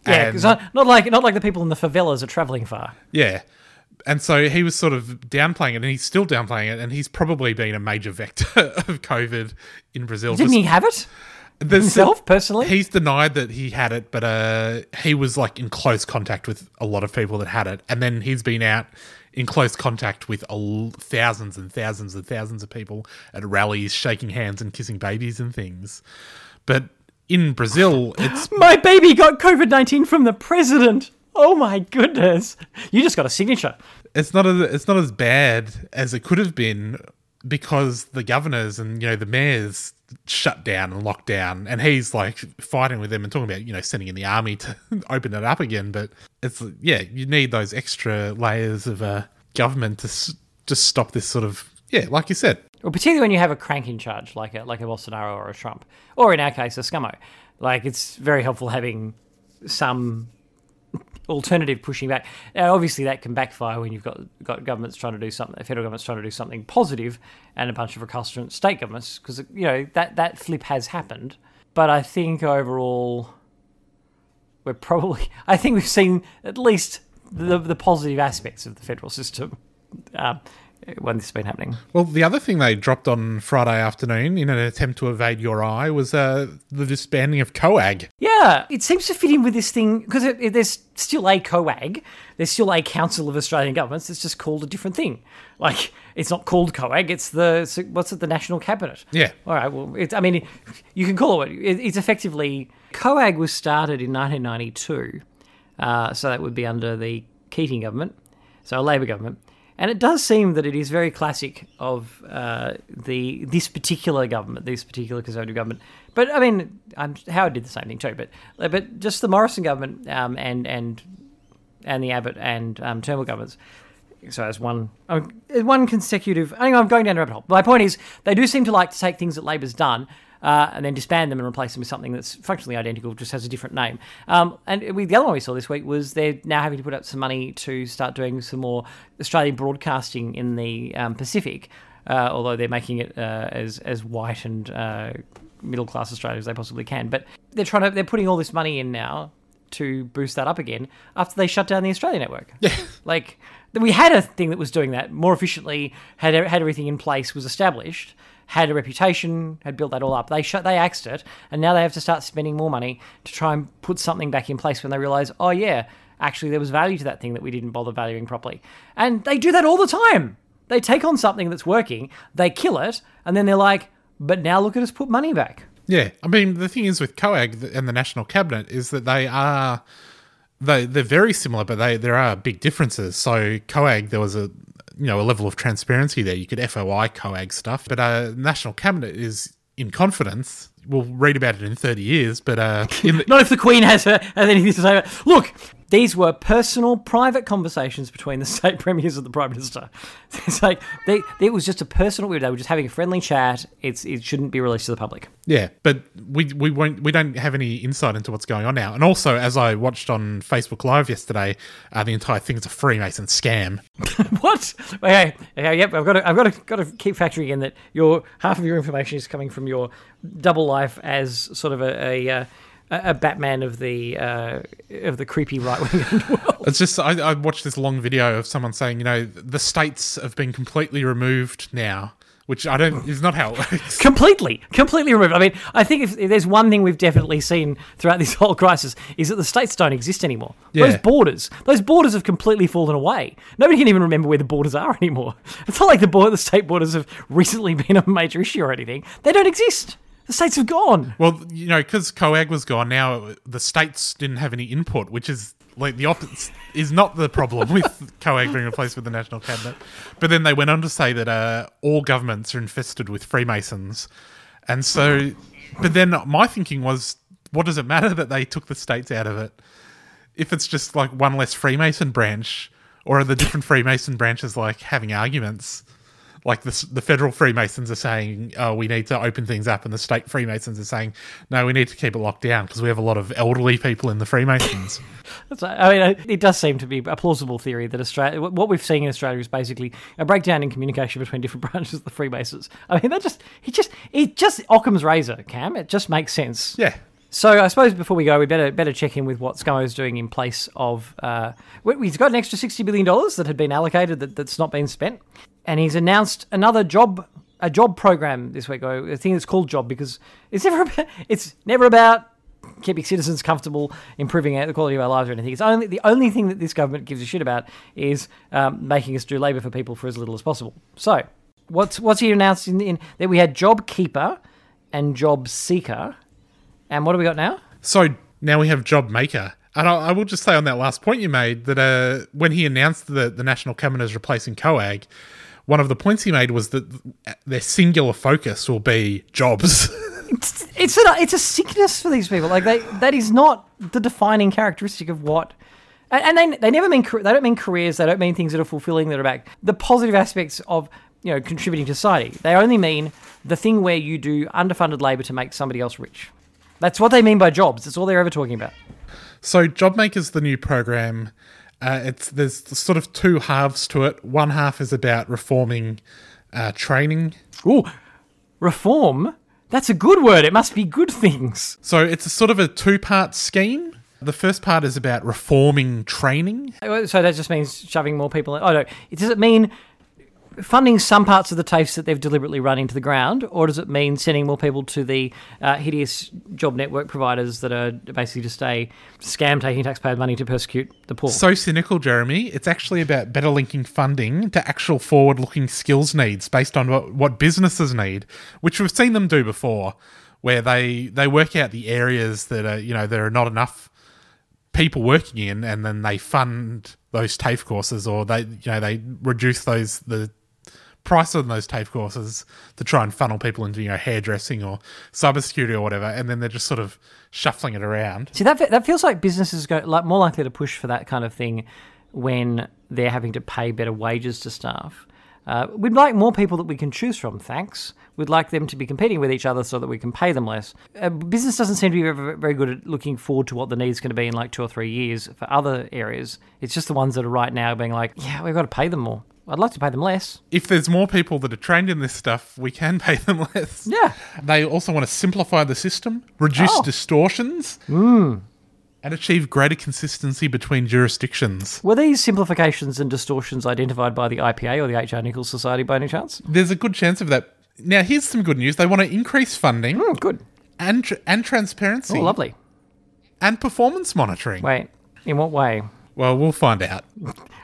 Yeah, because not, not like not like the people in the favelas are traveling far. Yeah. And so he was sort of downplaying it, and he's still downplaying it, and he's probably been a major vector of COVID in Brazil. Didn't he have it there's- himself personally? He's denied that he had it, but uh, he was like in close contact with a lot of people that had it, and then he's been out in close contact with l- thousands and thousands and thousands of people at rallies, shaking hands and kissing babies and things. But in Brazil, it's My baby got COVID nineteen from the president. Oh my goodness! You just got a signature. it's not as it's not as bad as it could have been because the governors and you know the mayors shut down and locked down, and he's like fighting with them and talking about you know sending in the army to open it up again. But it's yeah, you need those extra layers of uh, government to s- just stop this sort of yeah, like you said. Well, particularly when you have a crank in charge, like a like a Bolsonaro or a Trump, or in our case, a Scummo. Like it's very helpful having some alternative pushing back. Now, obviously, that can backfire when you've got got governments trying to do something, federal governments trying to do something positive, and a bunch of recalcitrant state governments, because you know that that flip has happened. But I think overall, we're probably. I think we've seen at least the the positive aspects of the federal system. Um, when this has been happening. Well, the other thing they dropped on Friday afternoon in an attempt to evade your eye was uh, the disbanding of COAG. Yeah, it seems to fit in with this thing because there's still a COAG, there's still a Council of Australian Governments. It's just called a different thing. Like it's not called COAG. It's the what's it? The National Cabinet. Yeah. All right. Well, it's, I mean, you can call it. it it's effectively COAG was started in 1992, uh, so that would be under the Keating government, so a Labor government. And it does seem that it is very classic of uh, the this particular government, this particular Conservative government. But I mean, um, Howard did the same thing too. But but just the Morrison government um, and and and the Abbott and um, Turnbull governments. So as one um, one consecutive. Anyway, I'm going down the rabbit hole. My point is, they do seem to like to take things that Labor's done. Uh, and then disband them and replace them with something that's functionally identical, just has a different name. Um, and we, the other one we saw this week was they're now having to put up some money to start doing some more Australian broadcasting in the um, Pacific, uh, although they're making it uh, as as white and uh, middle class Australia as they possibly can. But they're trying to they're putting all this money in now to boost that up again after they shut down the Australian network. Yeah, like we had a thing that was doing that more efficiently, had had everything in place, was established, had a reputation, had built that all up. They shut, they axed it, and now they have to start spending more money to try and put something back in place when they realize, oh yeah, actually there was value to that thing that we didn't bother valuing properly. And they do that all the time. They take on something that's working, they kill it, and then they're like, but now look at us put money back. Yeah, I mean the thing is with COAG and the National Cabinet is that they are they they're very similar, but they there are big differences. So COAG there was a you know a level of transparency there. You could FOI COAG stuff, but uh, National Cabinet is in confidence. We'll read about it in thirty years, but uh, in the, Not if the Queen has, has anything to say. about Look, these were personal, private conversations between the state premiers and the Prime Minister. It's like they, it was just a personal. They were just having a friendly chat. It's it shouldn't be released to the public. Yeah, but we we won't we don't have any insight into what's going on now. And also, as I watched on Facebook Live yesterday, uh, the entire thing is a Freemason scam. what? Okay, okay, yep. I've got to, I've got to, got to keep factoring in that your half of your information is coming from your double life as sort of a a, uh, a Batman of the uh, of the creepy right wing world. It's just I, I watched this long video of someone saying, you know, the states have been completely removed now, which I don't is not how it works. completely, completely removed. I mean, I think if, if there's one thing we've definitely seen throughout this whole crisis is that the states don't exist anymore. Those borders, those borders have completely fallen away. Nobody can even remember where the borders are anymore. It's not like the border, the state borders have recently been a major issue or anything. They don't exist. The states have gone. Well, you know, because COAG was gone, now the states didn't have any input, which is like the opposite is not the problem with COAG being replaced with the National Cabinet. But then they went on to say that uh, all governments are infested with Freemasons, and so. But then my thinking was, what does it matter that they took the states out of it? If it's just like one less Freemason branch, or are the different Freemason branches like having arguments? Like the, the federal Freemasons are saying, oh, we need to open things up, and the state Freemasons are saying, no, we need to keep it locked down because we have a lot of elderly people in the Freemasons. That's, I mean, it does seem to be a plausible theory that Australia, what we've seen in Australia is basically a breakdown in communication between different branches of the Freemasons. I mean, that just, it just, it just Occam's razor, Cam. It just makes sense. yeah. So I suppose before we go, we better better check in with what ScoMo's doing in place of. Uh, he's got an extra sixty billion dollars that had been allocated that, that's not been spent, and he's announced another job a job program this week. A thing that's called job because it's never about, it's never about keeping citizens comfortable, improving the quality of our lives or anything. It's only the only thing that this government gives a shit about is um, making us do labour for people for as little as possible. So what's what's he announced in, in that we had job keeper and job seeker. And what do we got now? So now we have Job Maker. And I, I will just say on that last point you made that uh, when he announced that the National Cabinet is replacing COAG, one of the points he made was that their singular focus will be jobs. It's it's a it's a sickness for these people. Like they that is not the defining characteristic of what. And, and they they never mean they don't mean careers. They don't mean things that are fulfilling. That are about the positive aspects of you know contributing to society. They only mean the thing where you do underfunded labor to make somebody else rich. That's what they mean by jobs. That's all they're ever talking about. So JobMaker's the new program. Uh, it's there's sort of two halves to it. One half is about reforming uh, training. Ooh, reform. That's a good word. It must be good things. So it's a sort of a two part scheme. The first part is about reforming training. So that just means shoving more people in. Oh, no. It Does it mean funding some parts of the TAFEs that they've deliberately run into the ground, or does it mean sending more people to the uh, hideous job network providers that are basically just a scam taking taxpayer money to persecute the poor? So cynical, Jeremy. It's actually about better linking funding to actual forward looking skills needs based on what, what businesses need, which we've seen them do before, where they, they work out the areas that are, you know, there are not enough people working in and then they fund those TAFE courses or they, you know, they reduce those, the price on those TAFE courses to try and funnel people into, you know, hairdressing or cybersecurity or whatever. And then they're just sort of shuffling it around. See that that feels like businesses go like more likely to push for that kind of thing when they're having to pay better wages to staff. Uh, we'd like more people that we can choose from. Thanks. We'd like them to be competing with each other so that we can pay them less. Uh, business doesn't seem to be very, very good at looking forward to what the need's going to be in like two or three years for other areas. It's just the ones that are right now being like, yeah, we've got to pay them more. I'd like to pay them less. if there's more people that are trained in this stuff, we can pay them less. Yeah. They also want to simplify the system, reduce Oh. distortions, and achieve greater consistency between jurisdictions. Were these simplifications and distortions identified by the IPA or the H.R. Nicholls Society by any chance? There's a good chance of that Now, here's some good news. They want to increase funding Hmm, good. and tr- and transparency Oh, lovely. and performance monitoring. Wait, in what way? Well, we'll find out.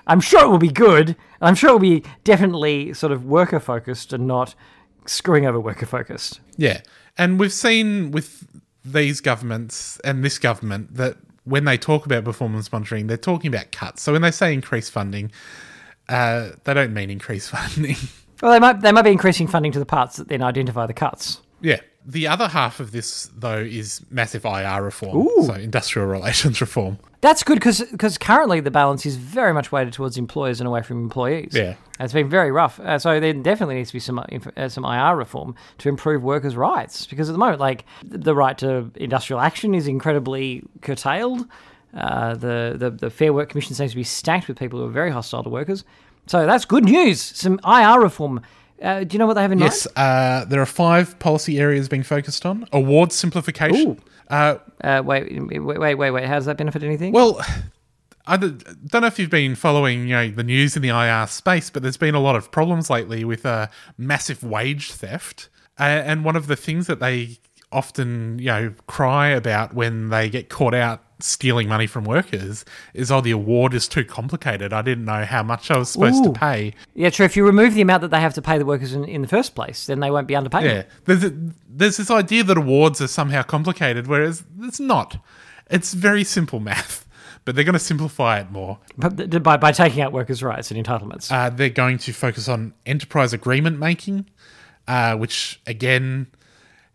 I'm sure it will be good. I'm sure it will be definitely sort of worker focused and not screwing over worker focused. Yeah. And we've seen with these governments and this government that when they talk about performance monitoring, they're talking about cuts. So when they say increase funding, uh, they don't mean increase funding. Well, they might they might be increasing funding to the parts that then identify the cuts. yeah. The other half of this, though, is massive IR reform. So industrial relations reform. That's good because currently the balance is very much weighted towards employers and away from employees. Yeah. it's been very rough. Uh, so there definitely needs to be some uh, uh, some IR reform to improve workers' rights because at the moment, like the right to industrial action is incredibly curtailed. Uh, the, the the Fair Work Commission seems to be stacked with people who are very hostile to workers. So that's good news. Some IR reform. Uh, do you know what they have in Yes, uh, there are five policy areas being focused on. Award simplification. Uh. Uh, wait, wait, wait, wait, wait. How does that benefit anything? Well, I don't know if you've been following, you know, the news in the IR space, but there's been a lot of problems lately with uh, massive wage theft. Uh, and one of the things that they often, you know, cry about when they get caught out stealing money from workers is, oh, the award is too complicated. I didn't know how much I was supposed Ooh. to pay. yeah, true. If you remove the amount that they have to pay the workers in, in the first place, then they won't be underpaid. Yeah, there's a, there's this idea that awards are somehow complicated, whereas it's not. It's very simple math, but they're going to simplify it more. But by, by taking out workers' rights and entitlements. Uh, they're going to focus on enterprise agreement making, uh, which again,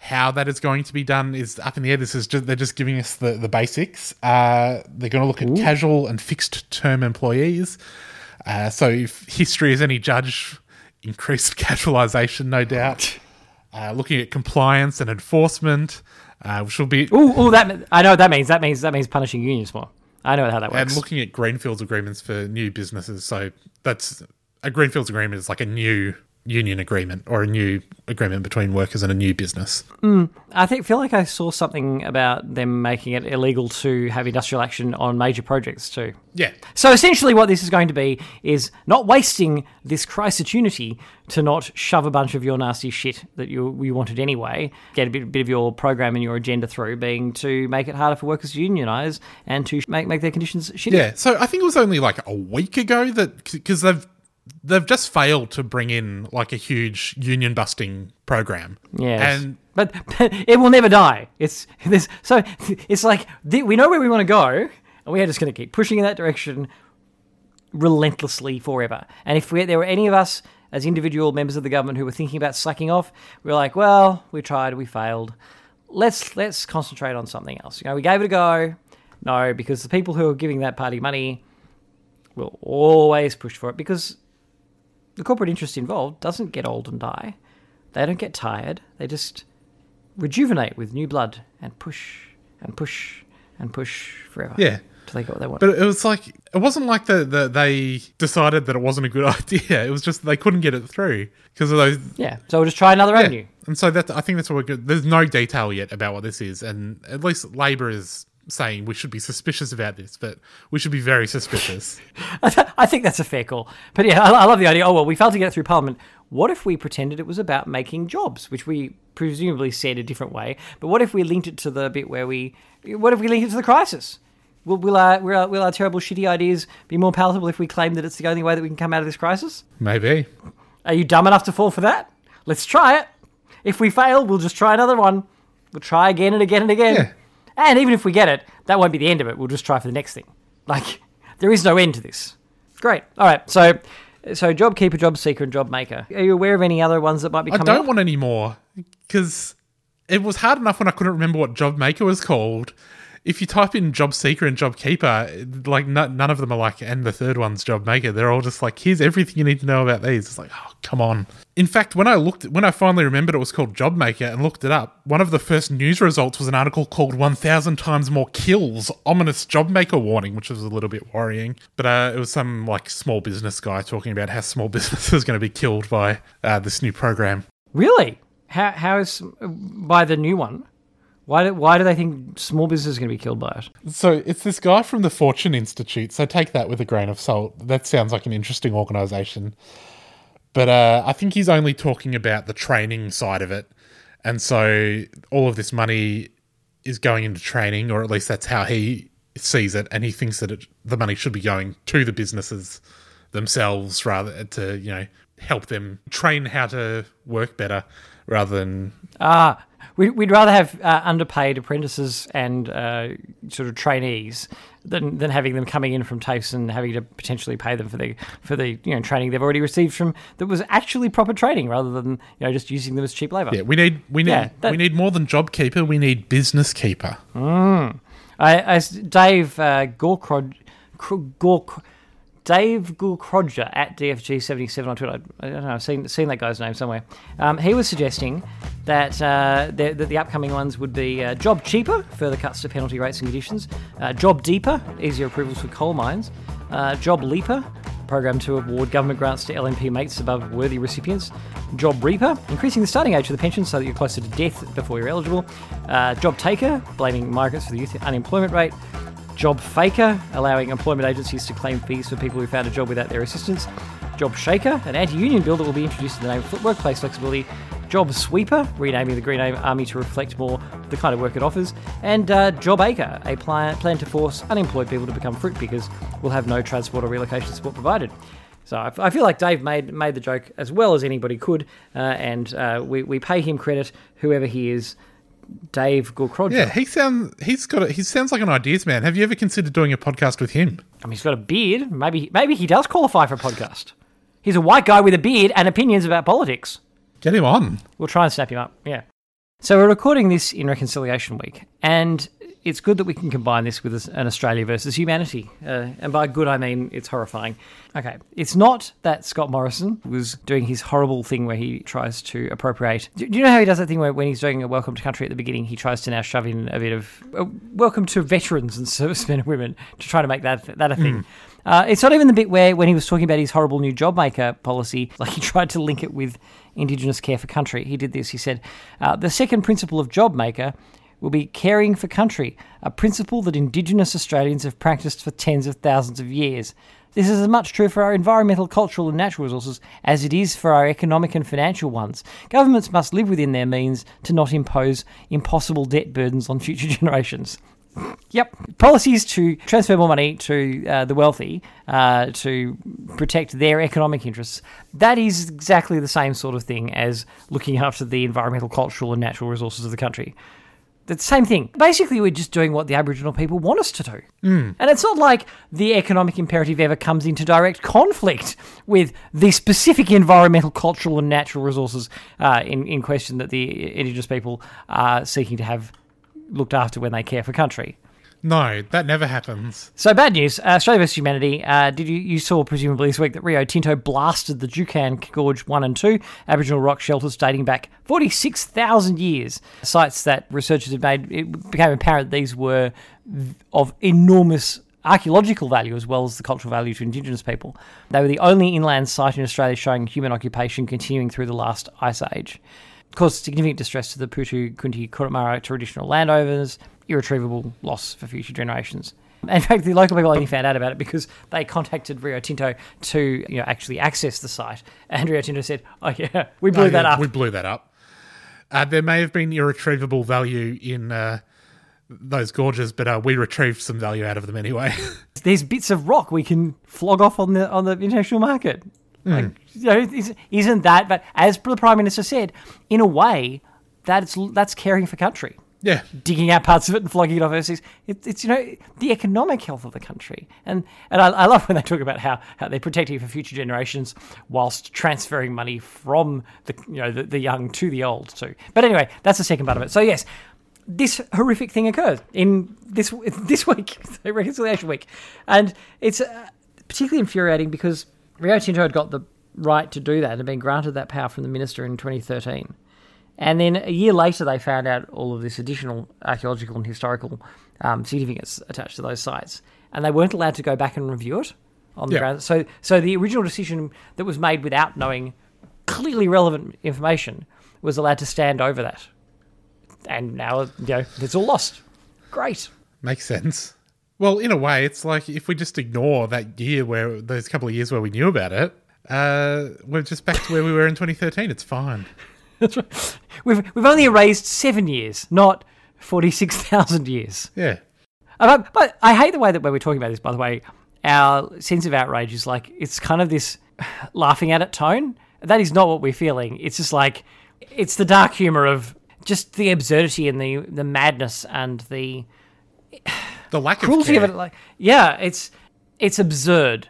how that is going to be done is up in the air. This is just, they're just giving us the the basics. Uh, they're going to look at casual and fixed term employees. Uh, so if history is any judge, increased casualisation, no doubt. Uh, looking at compliance and enforcement, uh, which will be Ooh, ooh, that I know what that means. That means that means punishing unions more. I know how that works. and looking at greenfields agreements for new businesses. So that's a greenfields agreement is like a new union agreement or a new agreement between workers and a new business. Mm. I think feel like I saw something about them making it illegal to have industrial action on major projects too. Yeah, So essentially, what this is going to be is not wasting this opportunity to not shove a bunch of your nasty shit that you you wanted anyway, get a bit, bit of your program and your agenda through, being to make it harder for workers to unionise and to make make their conditions shitty. yeah. So I think it was only like a week ago that because they've they've just failed to bring in like a huge union busting program. Yes. and but, but it will never die. It's this. So it's like we know where we want to go, and we are just going to keep pushing in that direction relentlessly forever. And if we, there were any of us as individual members of the government who were thinking about slacking off, we were like, well, we tried, we failed. Let's let's concentrate on something else. You know, we gave it a go. No, because the people who are giving that party money will always push for it because the corporate interest involved doesn't get old and die. They don't get tired. They just rejuvenate with new blood and push and push and push forever. Yeah. Till they get what they want. But it was like it wasn't like the, the they decided that it wasn't a good idea. It was just they couldn't get it through because of those yeah. So we'll just try another Yeah. avenue. And so that I think that's what we're good. There's no detail yet about what this is, and at least Labor is saying we should be suspicious about this, but we should be very suspicious. I think that's a fair call. But yeah, I, I love the idea. Oh well, we failed to get it through Parliament. What if we pretended it was about making jobs, which we presumably said a different way? But what if we linked it to the bit where we? What if we linked it to the crisis? Will, will, our, will, our, will our terrible, shitty ideas be more palatable if we claim that it's the only way that we can come out of this crisis? Maybe. Are you dumb enough to fall for that? Let's try it. If we fail, we'll just try another one. We'll try again and again and again. Yeah. And even if we get it, that won't be the end of it. We'll just try for the next thing. Like, there is no end to this. Great. All right. So, so job keeper, job seeker, and job maker. Are you aware of any other ones that might be coming? I don't up? want any more because it was hard enough when I couldn't remember what job maker was called. If you type in job seeker and job keeper, like no, none of them are like, and the third one's job maker. They're all just like, here's everything you need to know about these. It's like, oh, come on. In fact, when I looked, when I finally remembered it was called job maker and looked it up, one of the first news results was an article called 1,000 times more kills, ominous job maker warning, which was a little bit worrying. But uh, it was some like small business guy talking about how small business is going to be killed by uh, this new program. Really? How, how is by the new one? Why do, why do they think small business is going to be killed by it? So it's this guy from the Fortune Institute. So take that with a grain of salt. That sounds like an interesting organization. But uh, I think he's only talking about the training side of it. And so all of this money is going into training, or at least that's how he sees it. And he thinks that it, the money should be going to the businesses themselves rather to, you know, help them train how to work better rather than Ah, we, we'd rather have uh, underpaid apprentices and uh, sort of trainees than, than having them coming in from TAFEs and having to potentially pay them for the for the you know training they've already received from that was actually proper training rather than you know just using them as cheap labour. yeah. We need we need Yeah, that- we need more than job keeper. We need business keeper. I, as Dave uh, Gorkrod, Gork, Dave Gorkrodger at DFG77 on Twitter. I don't know. I've seen seen that guy's name somewhere. Um, he was suggesting that uh, the, that the upcoming ones would be uh, job cheaper, further cuts to penalty rates and conditions. Uh, job deeper, easier approvals for coal mines. Uh, job leaper. Program to award government grants to LNP mates above worthy recipients. Job Reaper, increasing the starting age for the pension so that you're closer to death before you're eligible. Uh, job Taker, blaming migrants for the youth unemployment rate. Job Faker, allowing employment agencies to claim fees for people who found a job without their assistance. Job Shaker, an anti union bill that will be introduced in the name of workplace flexibility. Job Sweeper, renaming the Green Army to reflect more the kind of work it offers. And uh, Job Acre, a plan, plan to force unemployed people to become fruit pickers, will have no transport or relocation support provided. So I, feel like Dave made made the joke as well as anybody could, uh, and uh, we, we pay him credit, whoever he is. Dave Gorkrodger. Yeah, he sounds he's got a, he sounds like an ideas man. Have you ever considered doing a podcast with him? I mean, he's got a beard. Maybe maybe he does qualify for a podcast. He's a white guy with a beard and opinions about politics. Get him on. We'll try and snap him up. Yeah. So we're recording this in Reconciliation Week, and it's good that we can combine this with an Australia versus humanity. Uh, and by good, I mean it's horrifying. Okay, it's not that Scott Morrison was doing his horrible thing where he tries to appropriate. Do do you know how he does that thing where when he's doing a welcome to country at the beginning, he tries to now shove in a bit of uh, welcome to veterans and servicemen and women to try to make that that a thing. Uh, it's not even the bit where when he was talking about his horrible new job maker policy, like he tried to link it with Indigenous care for country. He did this. He said, uh, the second principle of job maker will be caring for country, a principle that Indigenous Australians have practiced for tens of thousands of years. This is as much true for our environmental, cultural, and natural resources as it is for our economic and financial ones. Governments must live within their means to not impose impossible debt burdens on future generations. Yep. Policies to transfer more money to uh, the wealthy uh, to protect their economic interests. That is exactly the same sort of thing as looking after the environmental, cultural, and natural resources of the country. The same thing. Basically, we're just doing what the Aboriginal people want us to do. And it's not like the economic imperative ever comes into direct conflict with the specific environmental, cultural, and natural resources uh, in, in question that the Indigenous people are seeking to have looked after when they care for country. No, that never happens. So bad news. Uh, Australia vs Humanity. Uh, did you you saw presumably this week that Rio Tinto blasted the Juukan Gorge one and two Aboriginal rock shelters dating back forty six thousand years. Sites that researchers had made. It became apparent these were of enormous archaeological value as well as the cultural value to Indigenous people. They were the only inland site in Australia showing human occupation continuing through the last ice age caused significant distress to the Puutu Kunti Kurrama traditional landowners, irretrievable loss for future generations. In fact, the local people only found out about it because they contacted Rio Tinto to you know, actually access the site. And Rio Tinto said, oh yeah, we blew Oh, that yeah, up. We blew that up. Uh, there may have been irretrievable value in uh, those gorges, but uh, we retrieved some value out of them anyway. There's bits of rock we can flog off on the on the international market. Like, you know, is- isn't that? But as the Prime Minister said, in a way, that's that's caring for country. Yeah, digging out parts of it and flogging it off overseas. It, it's you know the economic health of the country, and and I, I love when they talk about how, how they're protecting for future generations whilst transferring money from the you know the, the young to the old too. But anyway, that's the second part of it. So yes, this horrific thing occurs in this this week, Reconciliation Week, and it's uh, particularly infuriating because Rio Tinto had got the right to do that and been granted that power from the minister in 2013. And then a year later, they found out all of this additional archaeological and historical um, significance attached to those sites, and they weren't allowed to go back and review it on the Yeah. ground. So, so the original decision that was made without knowing clearly relevant information was allowed to stand over that, and now you know it's all lost. Great. makes sense. Well, in a way, it's like if we just ignore that year where those couple of years where we knew about it, Uh, we're just back to where we were in 2013. It's fine. That's right. We've we've only erased seven years, not forty six thousand years. Yeah. But, I hate the way that when we're talking about this. By the way, our sense of outrage is like it's kind of this laughing at it tone. That is not what we're feeling. It's just like it's the dark humor of just the absurdity and the the madness and the The lack of cruelty care. of it. Like yeah, it's it's absurd.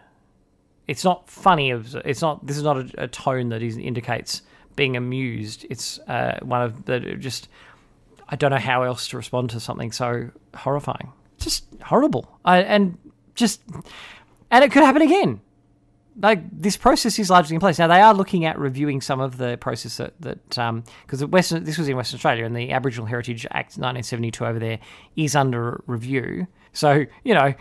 It's not funny. It's not. This is not a, a tone that is, indicates being amused. It's uh, one of the just. I don't know how else to respond to something so horrifying. Just horrible. I, and just and it could happen again. Like this process is largely in place now. They are looking at reviewing some of the process that that because the Western this was in Western Australia and the Aboriginal Heritage Act 1972 over there is under review. So you know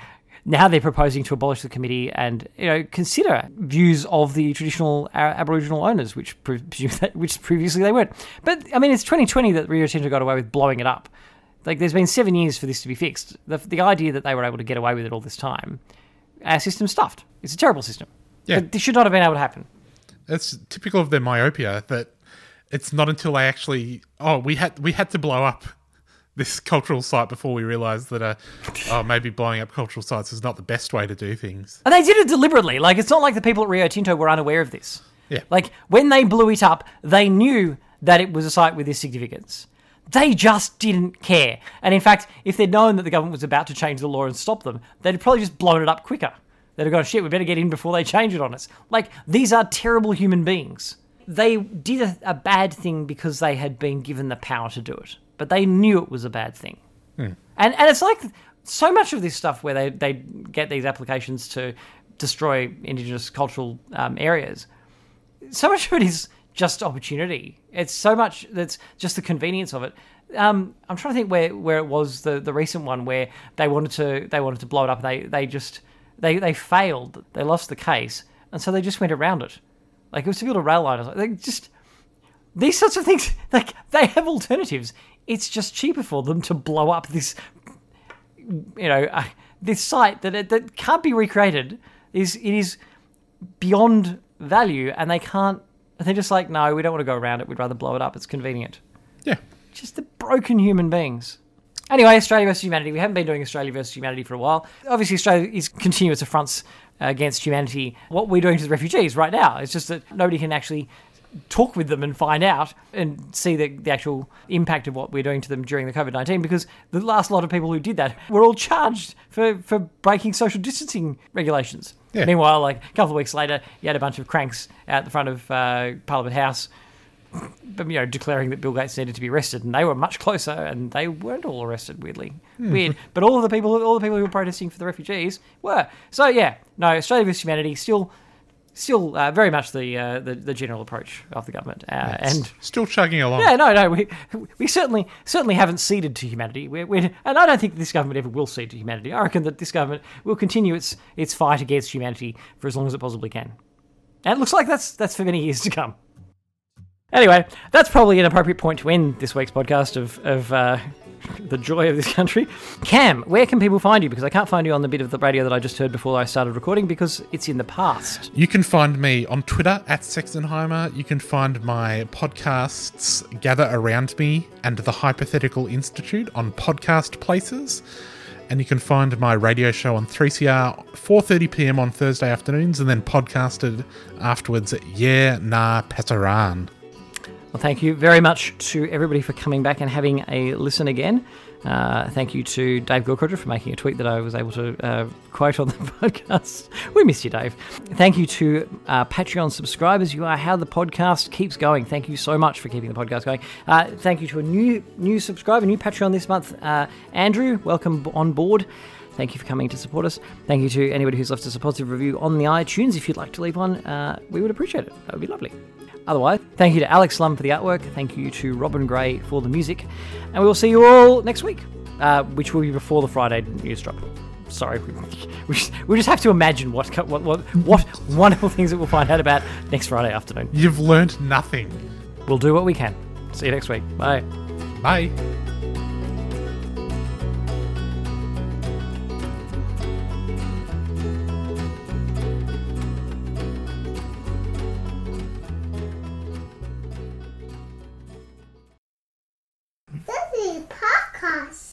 now they're proposing to abolish the committee and you know consider views of the traditional Aboriginal owners, which pre- which previously they weren't. But I mean, it's 2020 that Rio Tinto got away with blowing it up. Like there's been seven years for this to be fixed. The the idea that they were able to get away with it all this time, our system's stuffed. It's a terrible system. Yeah. But this should not have been able to happen. It's typical of their myopia that it's not until they actually oh we had we had to blow up this cultural site before we realized that uh, oh maybe blowing up cultural sites is not the best way to do things. And they did it deliberately. Like it's not like the people at Rio Tinto were unaware of this. Yeah. Like when they blew it up, they knew that it was a site with this significance. They just didn't care. And in fact, if they'd known that the government was about to change the law and stop them, they'd probably just blown it up quicker. They'd have gone, shit, we better get in before they change it on us. Like, these are terrible human beings. They did a, a bad thing because they had been given the power to do it, but they knew it was a bad thing. And and it's like so much of this stuff where they, they get these applications to destroy indigenous cultural um, areas. So much of it is just opportunity. It's so much that's just the convenience of it. Um, I'm trying to think where, where it was the, the recent one where they wanted to they wanted to blow it up. They they just they they failed. They lost the case, and so they just went around it. Like it was to build a rail line. or something. They just these sorts of things. Like they have alternatives. It's just cheaper for them to blow up this you know, uh, this site that that can't be recreated is it is beyond value, and they can't. They're just like, no, we don't want to go around it. We'd rather blow it up. It's convenient. Yeah. Just the broken human beings. Anyway, Australia versus humanity. We haven't been doing Australia versus humanity for a while. Obviously, Australia is continuous affronts uh, against humanity. What we're doing to the refugees right now, it's just that nobody can actually talk with them and find out and see the, the actual impact of what we're doing to them during the COVID 19 because the last lot of people who did that were all charged for, for breaking social distancing regulations. Yeah. Meanwhile, like a couple of weeks later, you had a bunch of cranks out the front of uh, Parliament House you know, declaring that Bill Gates needed to be arrested, and they were much closer, and they weren't all arrested. Weirdly, weird. But all of the people, all the people who were protesting for the refugees were. So yeah, no, Australia versus humanity still, still uh, very much the, uh, the the general approach of the government, uh, and. Still chugging along. Yeah, no, no, we, we certainly certainly haven't ceded to humanity. We're, we're, and I don't think this government ever will cede to humanity. I reckon that this government will continue its its fight against humanity for as long as it possibly can. And it looks like that's that's for many years to come. Anyway, that's probably an appropriate point to end this week's podcast of, of uh, the joy of this country. Cam, where can people find you? Because I can't find you on the bit of the radio that I just heard before I started recording because it's in the past. You can find me on Twitter at Sextonheimer. You can find my podcasts Gather Around Me and The Hypothetical Institute on podcast places. And you can find my radio show on 3CR 4:30 p.m. on Thursday afternoons and then podcasted afterwards at Yeah Nah Pasaran. Well, thank you very much to everybody for coming back and having a listen again. Uh, thank you to Dave Gilchrist for making a tweet that I was able to uh, quote on the podcast. We miss you, Dave. Thank you to uh, Patreon subscribers. You are how the podcast keeps going. Thank you so much for keeping the podcast going. Uh, thank you to a new new subscriber, new Patreon this month, uh, Andrew. Welcome on board. Thank you for coming to support us. Thank you to anybody who's left us a positive review on the iTunes. If you'd like to leave one, uh, we would appreciate it. That would be lovely. Otherwise, thank you to Alex Lum for the artwork. Thank you to Robin Gray for the music. And we will see you all next week, uh, which will be before the Friday news drop. Sorry, we, we, just, we just have to imagine what, what, what, what wonderful things that we'll find out about next Friday afternoon. You've learned nothing. We'll do what we can. See you next week. Bye. Bye.